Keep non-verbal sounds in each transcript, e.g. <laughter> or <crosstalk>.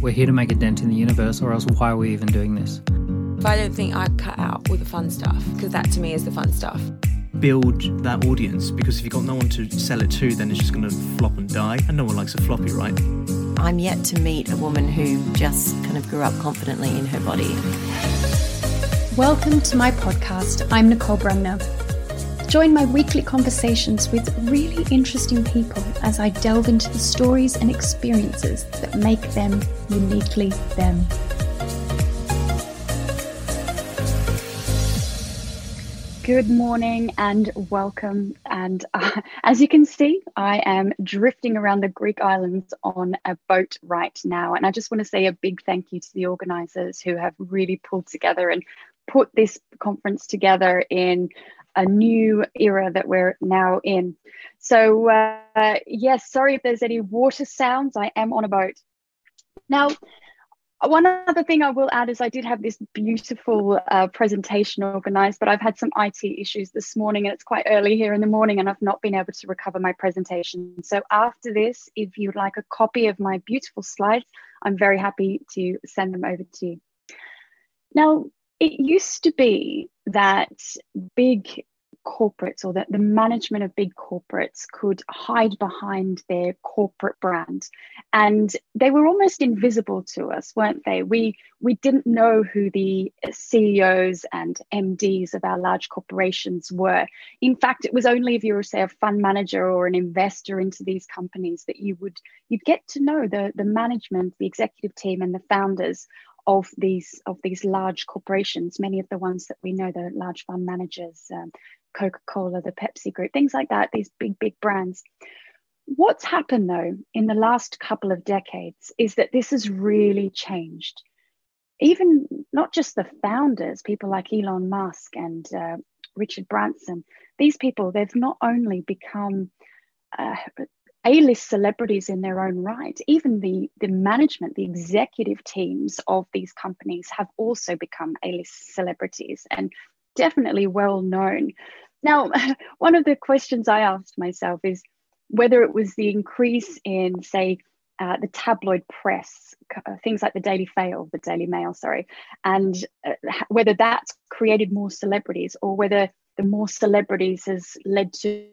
We're here to make a dent in the universe, or else why are we even doing this? I don't think I cut out all the fun stuff because that to me is the fun stuff. Build that audience because if you've got no one to sell it to, then it's just going to flop and die, and no one likes a floppy, right? I'm yet to meet a woman who just kind of grew up confidently in her body. Welcome to my podcast. I'm Nicole Bremner. Join my weekly conversations with really interesting people as I delve into the stories and experiences that make them uniquely them. Good morning and welcome. And uh, <laughs> as you can see, I am drifting around the Greek islands on a boat right now. And I just want to say a big thank you to the organizers who have really pulled together and put this conference together in a new era that we're now in. So, uh, yes, sorry if there's any water sounds. I am on a boat. Now, one other thing I will add is I did have this beautiful uh, presentation organized, but I've had some IT issues this morning and it's quite early here in the morning and I've not been able to recover my presentation. So, after this, if you'd like a copy of my beautiful slides, I'm very happy to send them over to you. Now, it used to be that big corporates or that the management of big corporates could hide behind their corporate brand. And they were almost invisible to us weren't they? We we didn't know who the CEOs and MDs of our large corporations were. In fact it was only if you were say a fund manager or an investor into these companies that you would you'd get to know the the management the executive team and the founders of these of these large corporations, many of the ones that we know, the large fund managers, um, Coca-Cola, the Pepsi Group, things like that, these big big brands. What's happened though in the last couple of decades is that this has really changed. Even not just the founders, people like Elon Musk and uh, Richard Branson, these people, they've not only become uh, a-list celebrities in their own right. Even the, the management, the executive teams of these companies have also become A-list celebrities and definitely well known. Now, <laughs> one of the questions I asked myself is whether it was the increase in, say, uh, the tabloid press, uh, things like the Daily Fail, the Daily Mail, sorry, and uh, whether that's created more celebrities or whether the more celebrities has led to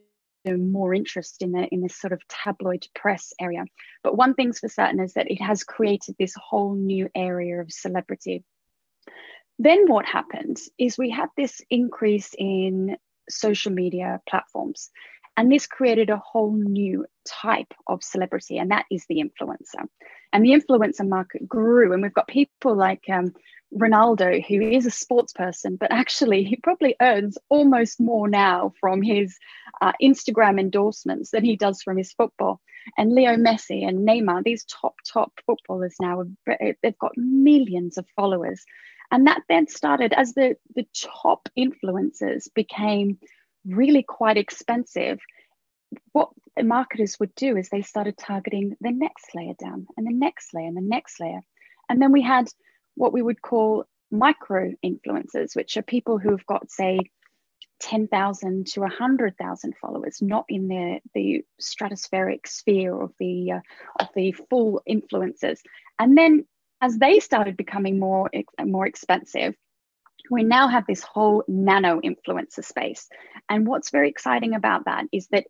more interest in the in this sort of tabloid press area. But one thing's for certain is that it has created this whole new area of celebrity. Then what happened is we had this increase in social media platforms. And this created a whole new type of celebrity, and that is the influencer. And the influencer market grew, and we've got people like um, Ronaldo, who is a sports person, but actually he probably earns almost more now from his uh, Instagram endorsements than he does from his football. And Leo Messi and Neymar, these top, top footballers now, they've got millions of followers. And that then started as the, the top influencers became really quite expensive. What marketers would do is they started targeting the next layer down and the next layer and the next layer. And then we had what we would call micro influencers, which are people who have got, say, 10,000 to 100,000 followers, not in the, the stratospheric sphere of the, uh, of the full influencers. And then as they started becoming more, more expensive, we now have this whole nano influencer space. And what's very exciting about that is that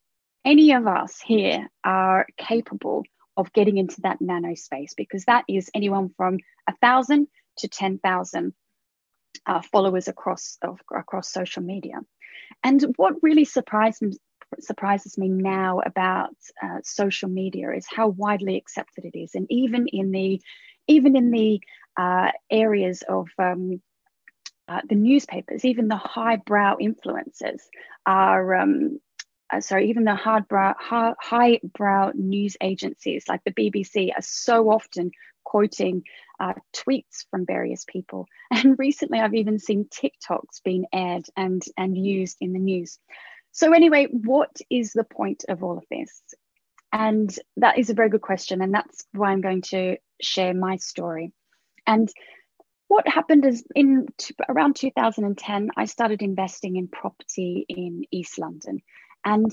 any of us here are capable of getting into that nano space because that is anyone from a thousand to 10,000 uh, followers across of, across social media. And what really surprises surprises me now about uh, social media is how widely accepted it is, and even in the even in the uh, areas of um, uh, the newspapers, even the highbrow influencers are um, uh, sorry, even the hardbrow, high, highbrow news agencies like the BBC are so often quoting uh, tweets from various people. <laughs> And recently, I've even seen TikToks being aired and, and used in the news. So, anyway, what is the point of all of this? And that is a very good question. And that's why I'm going to share my story. And what happened is in t- around 2010, I started investing in property in East London. And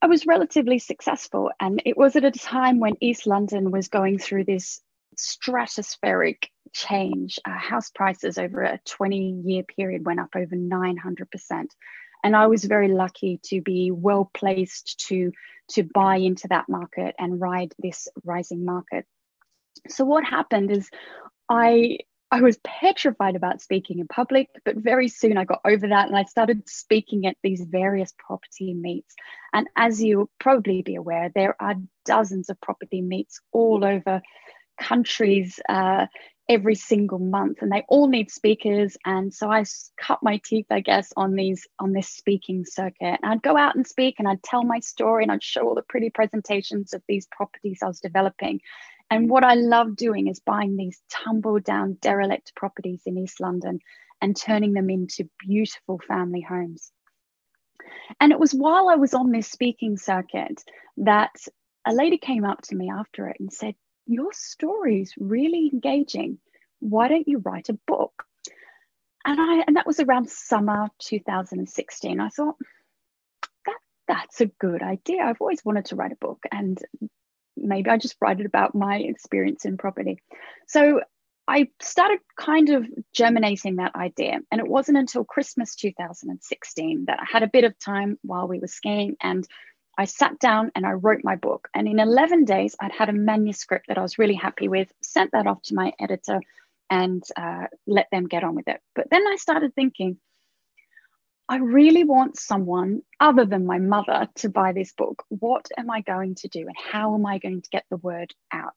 I was relatively successful. And it was at a time when East London was going through this stratospheric change. Uh, house prices over a 20 year period went up over 900%. And I was very lucky to be well placed to, to buy into that market and ride this rising market. So, what happened is I I was petrified about speaking in public, but very soon I got over that and I started speaking at these various property meets. And as you probably be aware, there are dozens of property meets all over countries uh, every single month, and they all need speakers. And so I cut my teeth, I guess, on these on this speaking circuit. And I'd go out and speak, and I'd tell my story, and I'd show all the pretty presentations of these properties I was developing. And what I love doing is buying these tumble down, derelict properties in East London and turning them into beautiful family homes. And it was while I was on this speaking circuit that a lady came up to me after it and said, Your story is really engaging. Why don't you write a book? And I and that was around summer 2016. I thought, that that's a good idea. I've always wanted to write a book. And maybe I just write it about my experience in property. So I started kind of germinating that idea. And it wasn't until Christmas 2016 that I had a bit of time while we were skiing and I sat down and I wrote my book. And in 11 days, I'd had a manuscript that I was really happy with, sent that off to my editor and uh, let them get on with it. But then I started thinking, I really want someone other than my mother to buy this book. What am I going to do and how am I going to get the word out?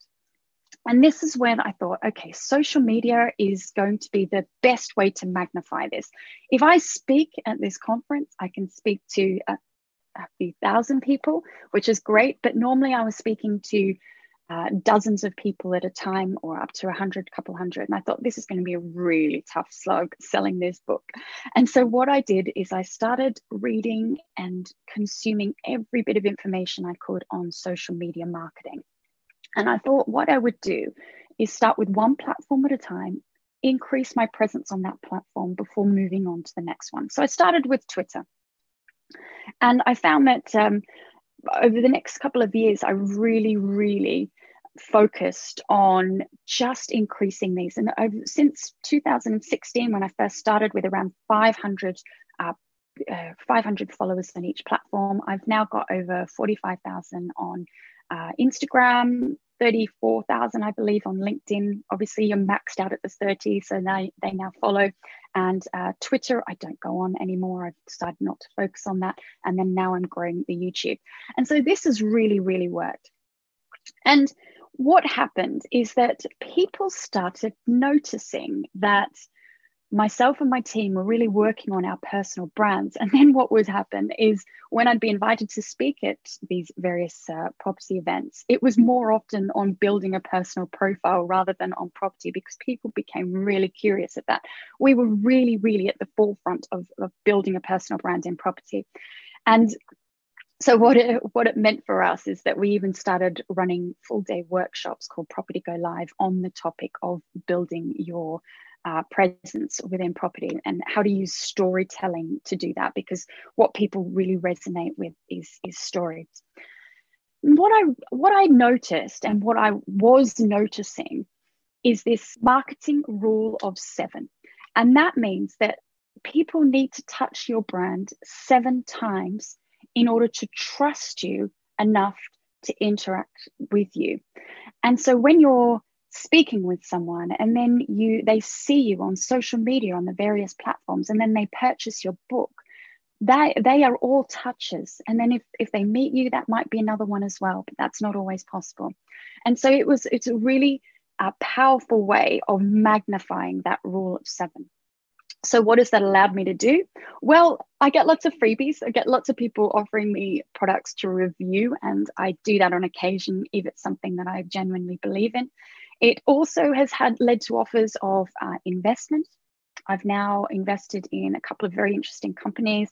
And this is when I thought, okay, social media is going to be the best way to magnify this. If I speak at this conference, I can speak to a, a few thousand people, which is great. But normally I was speaking to uh, dozens of people at a time or up to a hundred, couple hundred. And I thought this is going to be a really tough slog selling this book. And so what I did is I started reading and consuming every bit of information I could on social media marketing. And I thought what I would do is start with one platform at a time, increase my presence on that platform before moving on to the next one. So I started with Twitter. And I found that um, over the next couple of years, I really, really focused on just increasing these. And since 2016, when I first started with around 500, uh, uh, 500 followers on each platform, I've now got over 45,000 on uh, Instagram, 34,000, I believe, on LinkedIn. Obviously, you're maxed out at the 30, so they, they now follow. And uh, Twitter, I don't go on anymore. I've decided not to focus on that. And then now I'm growing the YouTube. And so this has really, really worked. And what happened is that people started noticing that myself and my team were really working on our personal brands. And then what would happen is when I'd be invited to speak at these various uh, property events, it was more often on building a personal profile rather than on property because people became really curious at that. We were really, really at the forefront of, of building a personal brand in property. And so what it what it meant for us is that we even started running full day workshops called Property Go Live on the topic of building your uh, presence within property and how to use storytelling to do that because what people really resonate with is is stories. What i what i noticed and what i was noticing is this marketing rule of 7 and that means that people need to touch your brand 7 times in order to trust you enough to interact with you. And so when you're speaking with someone and then you they see you on social media on the various platforms and then they purchase your book. They they are all touches. And then if if they meet you that might be another one as well but that's not always possible. And so it was it's a really powerful way of magnifying that rule of seven. So what has that allowed me to do? Well i get lots of freebies. I get lots of people offering me products to review and i do that on occasion if it's something that i genuinely believe in it also has had led to offers of uh, investment. I've now invested in a couple of very interesting companies.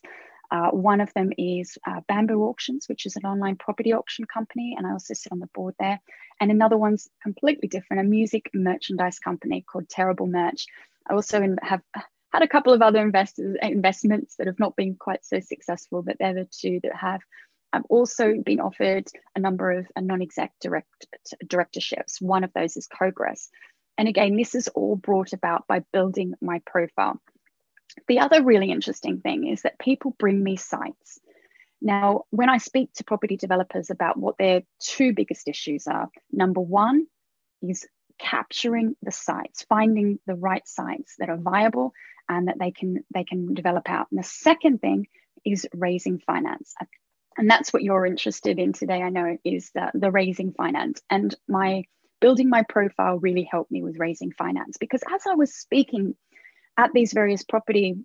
Uh, one of them is uh, Bamboo Auctions, which is an online property auction company, and I also sit on the board there. And another one's completely different, a music merchandise company called Terrible Merch. I also have had a couple of other investors investments that have not been quite so successful, but they're the two that have I've also been offered a number of uh, non-exec direct directorships. One of those is Progress. And again, this is all brought about by building my profile. The other really interesting thing is that people bring me sites. Now, when I speak to property developers about what their two biggest issues are, number one is capturing the sites, finding the right sites that are viable and that they can they can develop out. And the second thing is raising finance. And that's what you're interested in today, I know, is the, the raising finance. And my building my profile really helped me with raising finance because as I was speaking at these various property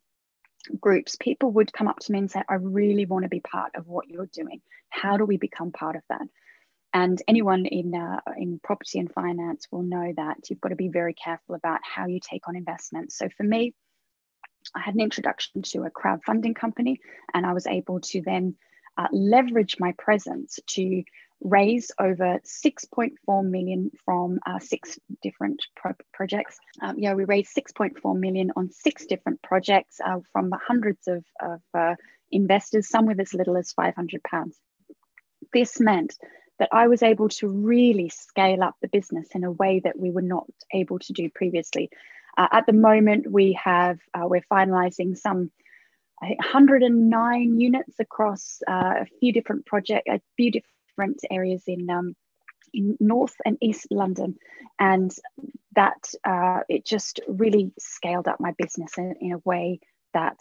groups, people would come up to me and say, I really want to be part of what you're doing. How do we become part of that? And anyone in uh, in property and finance will know that you've got to be very careful about how you take on investments. So for me, I had an introduction to a crowdfunding company, and I was able to then uh, leverage my presence to raise over 6.4 million from uh, six different pro- projects. Um, yeah, we raised 6.4 million on six different projects uh, from hundreds of, of uh, investors, some with as little as 500 pounds. This meant that I was able to really scale up the business in a way that we were not able to do previously. Uh, at the moment, we have uh, we're finalising some I think 109 units across uh, a few different projects, a few different areas in um, in North and East London, and that uh, it just really scaled up my business in, in a way that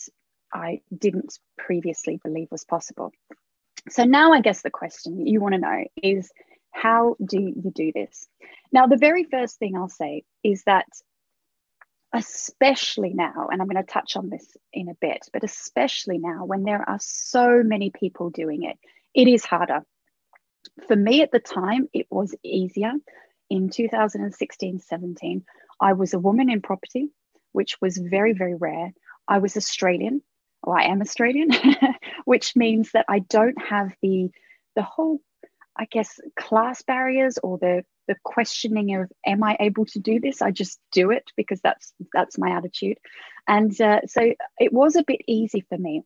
I didn't previously believe was possible. So now I guess the question you want to know is how do you do this? Now, the very first thing I'll say is that, especially now, and I'm going to touch on this in a bit, but especially now when there are so many people doing it, it is harder. For me at the time, it was easier. In 2016 17, I was a woman in property, which was very, very rare. I was Australian, or I am Australian, <laughs> which means that I don't have the the whole, I guess, class barriers or the the questioning of am I able to do this? I just do it because that's that's my attitude, and uh, so it was a bit easy for me.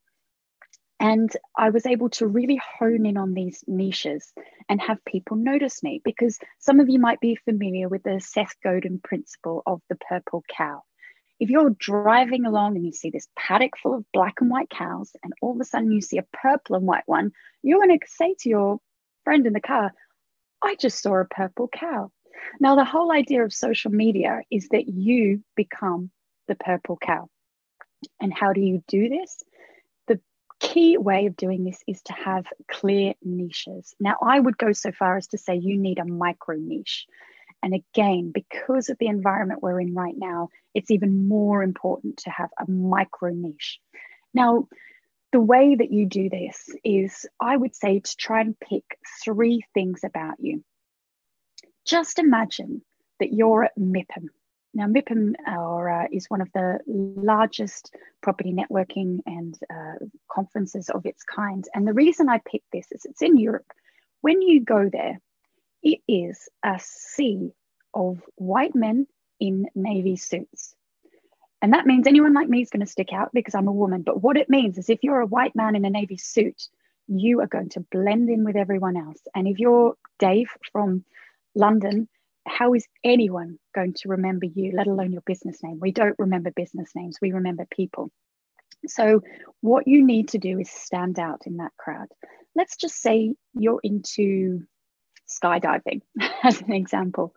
And I was able to really hone in on these niches and have people notice me because some of you might be familiar with the Seth Godin principle of the purple cow if you're driving along and you see this paddock full of black and white cows, and all of a sudden you see a purple and white one, you're going to say to your friend in the car, I just saw a purple cow. Now, the whole idea of social media is that you become the purple cow. And how do you do this? The key way of doing this is to have clear niches. Now, I would go so far as to say you need a micro niche. And again, because of the environment we're in right now, it's even more important to have a micro niche. Now, the way that you do this is, I would say, to try and pick three things about you. Just imagine that you're at MIPIM. Now, MIPIM uh, is one of the largest property networking and uh, conferences of its kind. And the reason I picked this is it's in Europe. When you go there, it is a sea of white men in navy suits. And that means anyone like me is going to stick out because I'm a woman. But what it means is if you're a white man in a navy suit, you are going to blend in with everyone else. And if you're Dave from London, how is anyone going to remember you, let alone your business name? We don't remember business names, we remember people. So, what you need to do is stand out in that crowd. Let's just say you're into skydiving <laughs> as an example.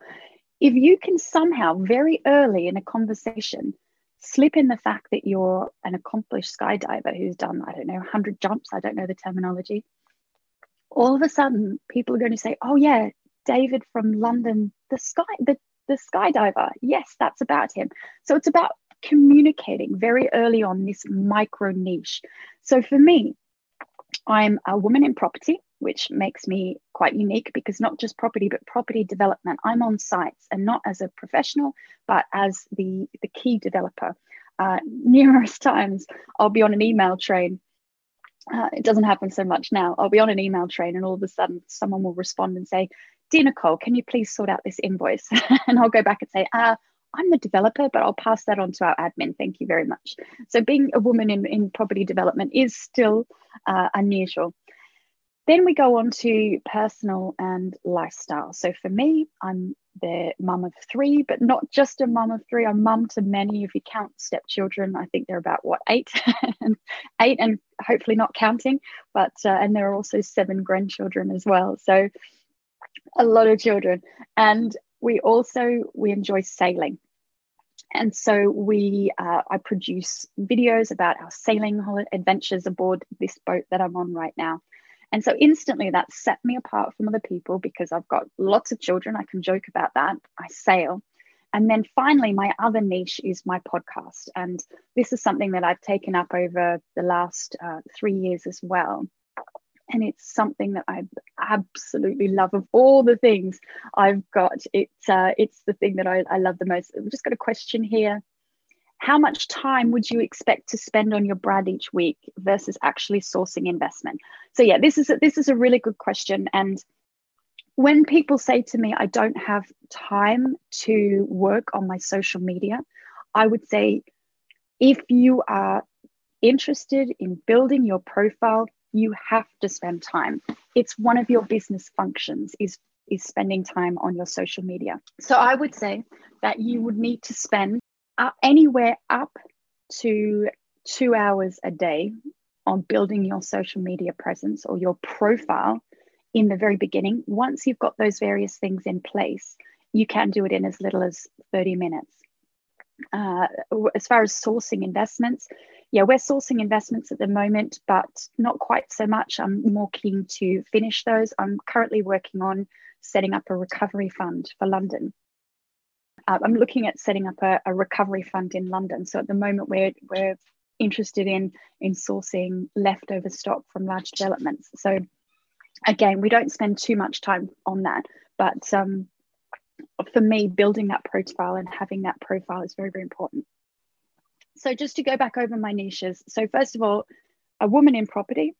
If you can somehow very early in a conversation slip in the fact that you're an accomplished skydiver who's done, I don't know, 100 jumps, I don't know the terminology, all of a sudden people are going to say, oh, yeah, David from London, the sky, the, the skydiver. Yes, that's about him. So it's about communicating very early on this micro niche. So for me, I'm a woman in property which makes me quite unique because not just property but property development i'm on sites and not as a professional but as the the key developer uh, <laughs> numerous times i'll be on an email train uh, it doesn't happen so much now i'll be on an email train and all of a sudden someone will respond and say dear nicole can you please sort out this invoice <laughs> and i'll go back and say uh, I'm the developer, but I'll pass that on to our admin. Thank you very much. So, being a woman in, in property development is still uh, unusual. Then we go on to personal and lifestyle. So for me, I'm the mum of three, but not just a mum of three. I'm mum to many. If you count stepchildren, I think they're about what eight, <laughs> eight, and hopefully not counting. But uh, and there are also seven grandchildren as well. So a lot of children, and we also we enjoy sailing. And so we, uh, I produce videos about our sailing adventures aboard this boat that I'm on right now. And so instantly that set me apart from other people because I've got lots of children. I can joke about that. I sail. And then finally, my other niche is my podcast. And this is something that I've taken up over the last uh, three years as well. And it's something that I absolutely love. Of all the things I've got, it's uh, it's the thing that I, I love the most. I've just got a question here how much time would you expect to spend on your brand each week versus actually sourcing investment? So yeah this is a, this is a really good question. And when people say to me i don't have time to work on my social media i would say if you are interested in building your profile you have to spend time. It's one of your business functions is is spending time on your social media. So i would say that you would need to spend uh, anywhere up to two hours a day on building your social media presence or your profile in the very beginning. Once you've got those various things in place, you can do it in as little as 30 minutes. Uh, as far as sourcing investments, yeah, we're sourcing investments at the moment, but not quite so much. I'm more keen to finish those. I'm currently working on setting up a recovery fund for London uh, I'm looking at setting up a, a, recovery fund in London. So at the moment, we're we're interested in in sourcing leftover stock from large developments. So again, we don't spend too much time on that, but um, for me, building that profile and having that profile is very very important. So just to go back over my niches. So first of all, a woman in property,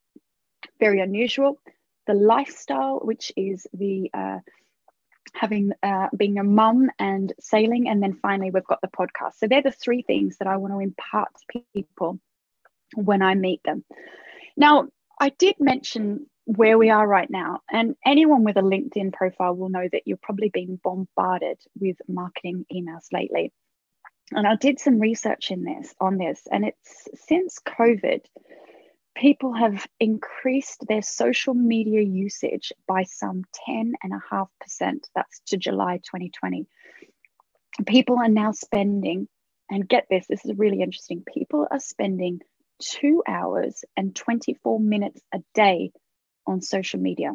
very unusual. The lifestyle, which is the uh, having uh, being a mum and sailing and then finally we've got the podcast. So they're the three things that i want to impart to people when i meet them. Now i did mention where we are right now and anyone with a linkedin profile will know that you're probably being bombarded with marketing emails lately. And i did some research in this on this and it's since covid people have increased their social media usage by some 10.5%. That's to July 2020. People are now spending, and get this, this is really interesting. People are spending two hours and 24 minutes a day on social media.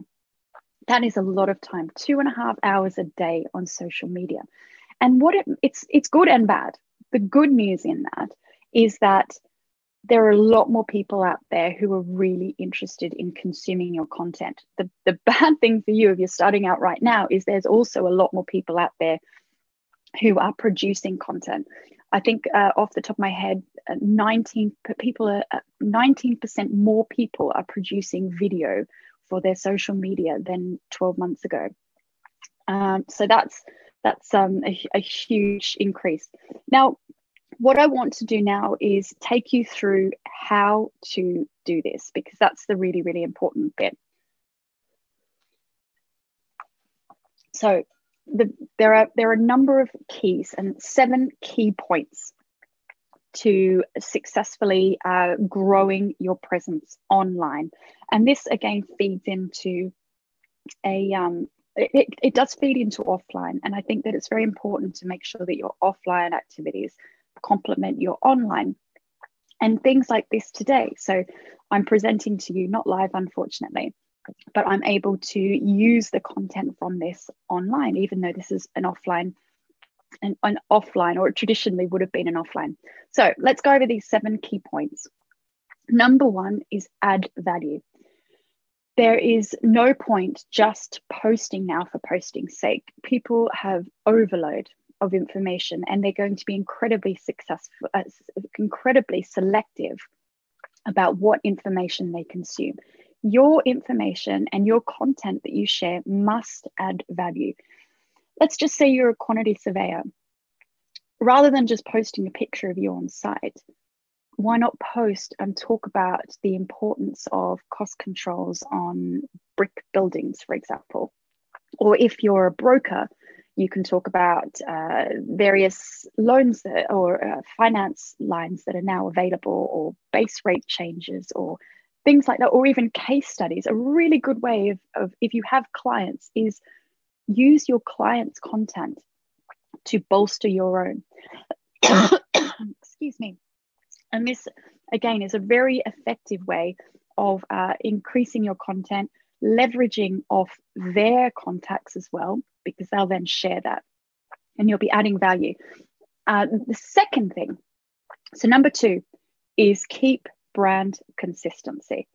That is a lot of time, two and a half hours a day on social media. And what it, it's it's good and bad. The good news in that is that there are a lot more people out there who are really interested in consuming your content. The, the <laughs> bad thing for you, if you're starting out right now, is there's also a lot more people out there who are producing content. I think uh, off the top of my head, uh, 19 people are uh, 19% more people are producing video for their social media than 12 months ago. Um, so that's that's um, a, a huge increase. Now, what I want to do now is take you through how to do this because that's the really, really important bit. So the, there are there are a number of keys and seven key points to successfully uh, growing your presence online, and this again feeds into a um, it, it does feed into offline, and I think that it's very important to make sure that your offline activities complement your online and things like this today. So I'm presenting to you, not live, unfortunately, but I'm able to use the content from this online, even though this is an offline an, an offline or traditionally would have been an offline. So let's go over these seven key points. Number one is add value. There is no point just posting now for posting's sake. People have overload of information and they're going to be incredibly successful uh, incredibly selective about what information they consume. Your information and your content that you share must add value. Let's just say you're a quantity surveyor. Rather than just posting a picture of you on site why not post and talk about the importance of cost controls on brick buildings, for example? Or if you're a broker, you can talk about uh, various loans that, or uh, finance lines that are now available, or base rate changes, or things like that, or even case studies. A really good way of, of if you have clients is use your clients' content to bolster your own. <coughs> Excuse me. And this, again, is a very effective way of uh, increasing your content, leveraging off their contacts as well, because they'll then share that and you'll be adding value. Uh, the second thing, so number two, is keep brand consistency.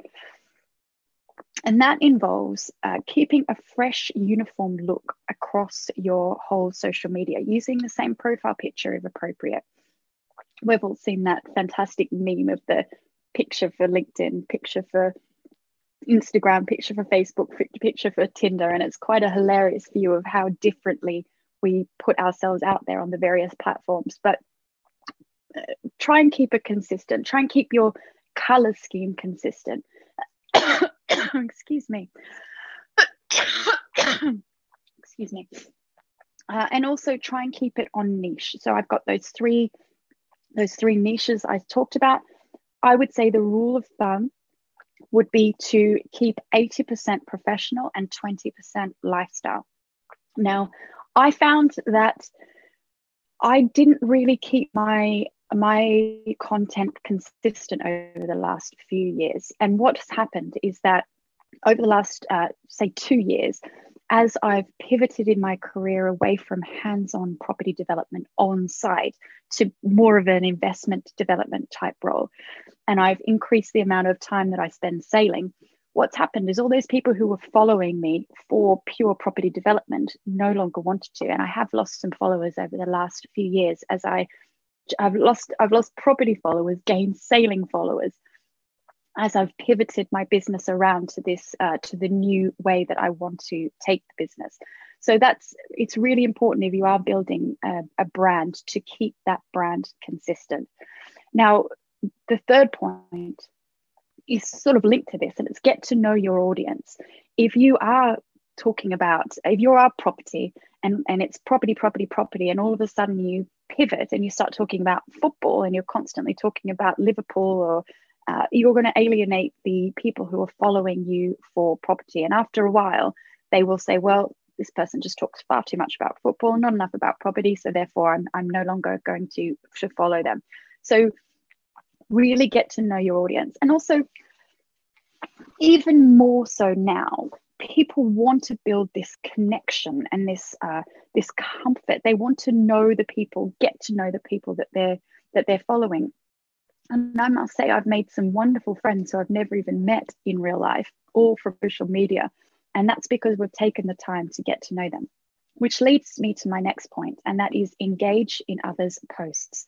And that involves uh, keeping a fresh, uniform look across your whole social media, using the same profile picture if appropriate. We've all seen that fantastic meme of the picture for LinkedIn, picture for Instagram, picture for Facebook, picture for Tinder. And it's quite a hilarious view of how differently we put ourselves out there on the various platforms. But uh, try and keep it consistent, try and keep your color scheme consistent. <coughs> Excuse me. <coughs> Excuse me. Uh, and also try and keep it on niche. So I've got those three, those three niches I talked about. I would say the rule of thumb would be to keep 80% professional and 20% lifestyle. Now, I found that I didn't really keep my my content consistent over the last few years. And what's happened is that over the last, uh, say, two years, as I've pivoted in my career away from hands on property development on site to more of an investment development type role, and I've increased the amount of time that I spend sailing, what's happened is all those people who were following me for pure property development no longer wanted to. And I have lost some followers over the last few years as I I've lost I've lost property followers, gained sailing followers as I've pivoted my business around to this uh, to the new way that I want to take the business. So that's it's really important if you are building a, a brand to keep that brand consistent. Now, the third point is sort of linked to this, and it's get to know your audience. If you are talking about if you're our property and and it's property property property and all of a sudden you pivot and you start talking about football and you're constantly talking about liverpool or uh, you're going to alienate the people who are following you for property and after a while they will say well this person just talks far too much about football not enough about property so therefore i'm, I'm no longer going to, to follow them so really get to know your audience and also even more so now people want to build this connection and this uh, this comfort. They want to know the people, get to know the people that they're that they're following. And I must say, I've made some wonderful friends who I've never even met in real life, all from social media. And that's because we've taken the time to get to know them. Which leads me to my next point, and that is engage in others' posts.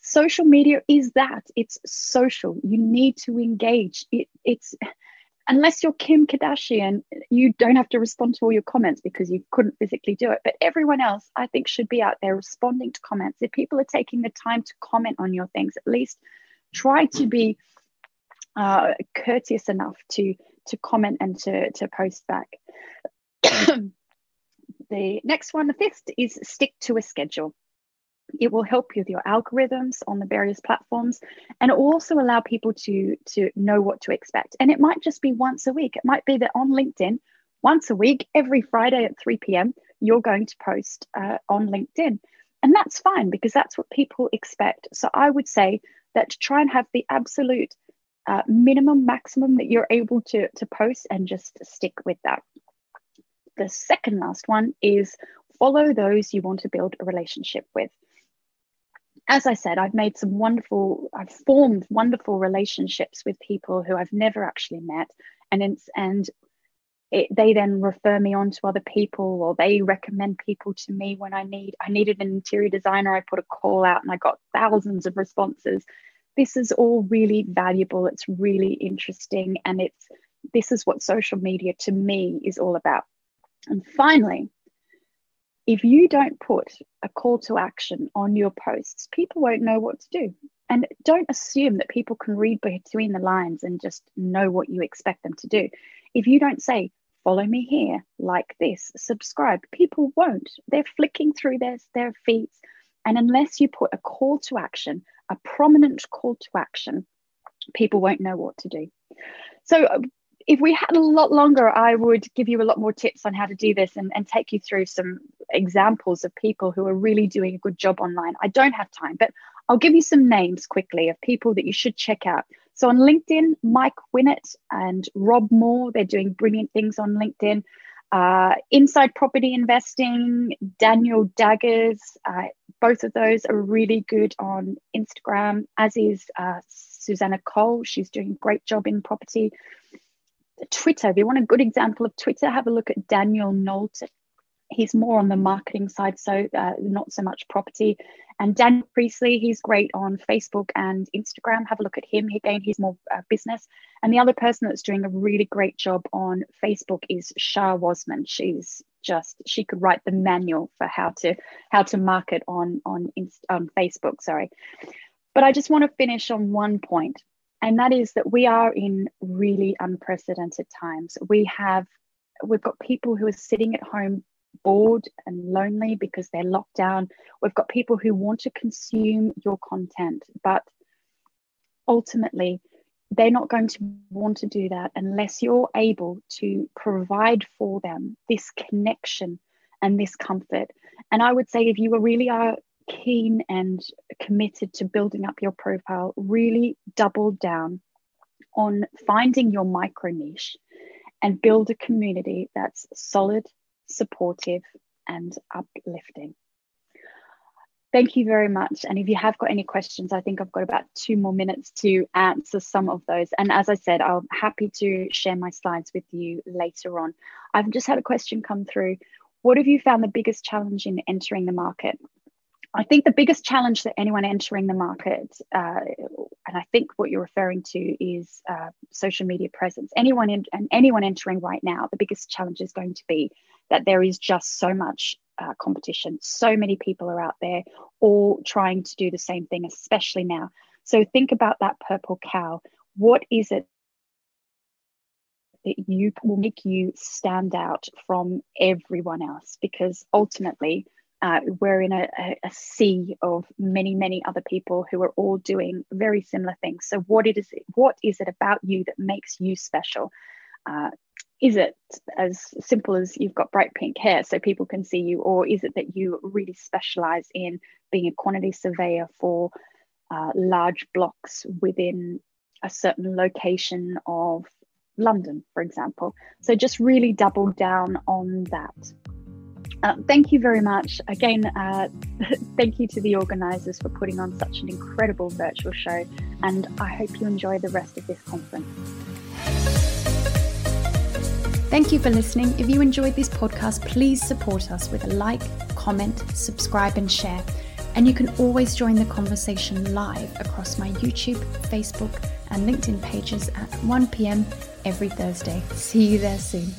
Social media is that it's social. You need to engage. It, it's unless you're Kim Kardashian, you don't have to respond to all your comments because you couldn't physically do it. But everyone else, I think, should be out there responding to comments. If people are taking the time to comment on your things, at least try to be uh, courteous enough to to comment and to to post back. <coughs> the next one, the fifth, is stick to a schedule. It will help you with your algorithms on the various platforms, and also allow people to to know what to expect. And it might just be once a week. It might be that on LinkedIn, once a week, every Friday at 3 p.m., you're going to post uh, on LinkedIn. And that's fine because that's what people expect. So I would say that to try and have the absolute uh, minimum, maximum that you're able to, to post and just stick with that. The second last one is follow those you want to build a relationship with as I said, I've made some wonderful, I've formed wonderful relationships with people who I've never actually met, and and it, they then refer me on to other people, or they recommend people to me when I need. I needed an interior designer. I put a call out, and I got thousands of responses. This is all really valuable. It's really interesting, and it's this is what social media to me is all about. And finally, if you don't put a call to action on your posts, people won't know what to do. And don't assume that people can read between the lines and just know what you expect them to do. If you don't say, follow me here, like this, subscribe, people won't. They're flicking through their, their feeds. And unless you put a call to action, a prominent call to action, people won't know what to do. So, uh, if we had a lot longer, I would give you a lot more tips on how to do this and, and take you through some examples of people who are really doing a good job online. I don't have time, but I'll give you some names quickly of people that you should check out. So on LinkedIn, Mike Winnett and Rob Moore, they're doing brilliant things on LinkedIn. Uh, Inside Property Investing, Daniel Daggers, uh, both of those are really good on Instagram, as is uh, Susanna Cole. She's doing a great job in property. Twitter, if you want a good example of Twitter, have a look at Daniel Knowlton. He's more on the marketing side, so uh, not so much property. And Dan Priestley, he's great on Facebook and Instagram. Have a look at him. Again, he's more uh, business. And the other person that's doing a really great job on Facebook is Sháá Wasmund. She's just she could write the manual for how to how to market on on on Facebook. Sorry, but I just want to finish on one point, and that is that we are in really unprecedented times. We have we've got people who are sitting at home bored and lonely because they're locked down. We've got people who want to consume your content, but ultimately, they're not going to want to do that unless you're able to provide for them this connection and this comfort. And I would say, if you really are keen and committed to building up your profile, really double down on finding your micro niche and build a community that's solid supportive, and uplifting. Thank you very much. And if you have got any questions, I think I've got about two more minutes to answer some of those. And as I said, I'm happy to share my slides with you later on. I've just had a question come through. What have you found the biggest challenge in entering the market? I think the biggest challenge that anyone entering the market, uh, and I think what you're referring to is uh, social media presence. Anyone in, and anyone entering right now, the biggest challenge is going to be that there is just so much uh, competition. So many people are out there all trying to do the same thing, especially now. So think about that purple cow. What is it that you will make you stand out from everyone else? Because ultimately, uh, we're in a, a, sea of many, many other people who are all doing very similar things. So, what it is, what is it about you that makes you special? Uh, is it as simple as you've got bright pink hair so people can see you, or is it that you really specialize in being a quantity surveyor for uh, large blocks within a certain location of London, for example? So just really double down on that. Uh, thank you very much. Again, uh, <laughs> thank you to the organisers for putting on such an incredible virtual show, and I hope you enjoy the rest of this conference. Thank you for listening. If you enjoyed this podcast, please support us with a like, comment, subscribe, and share. And you can always join the conversation live across my YouTube, Facebook, and LinkedIn pages at 1 pm every Thursday. See you there soon.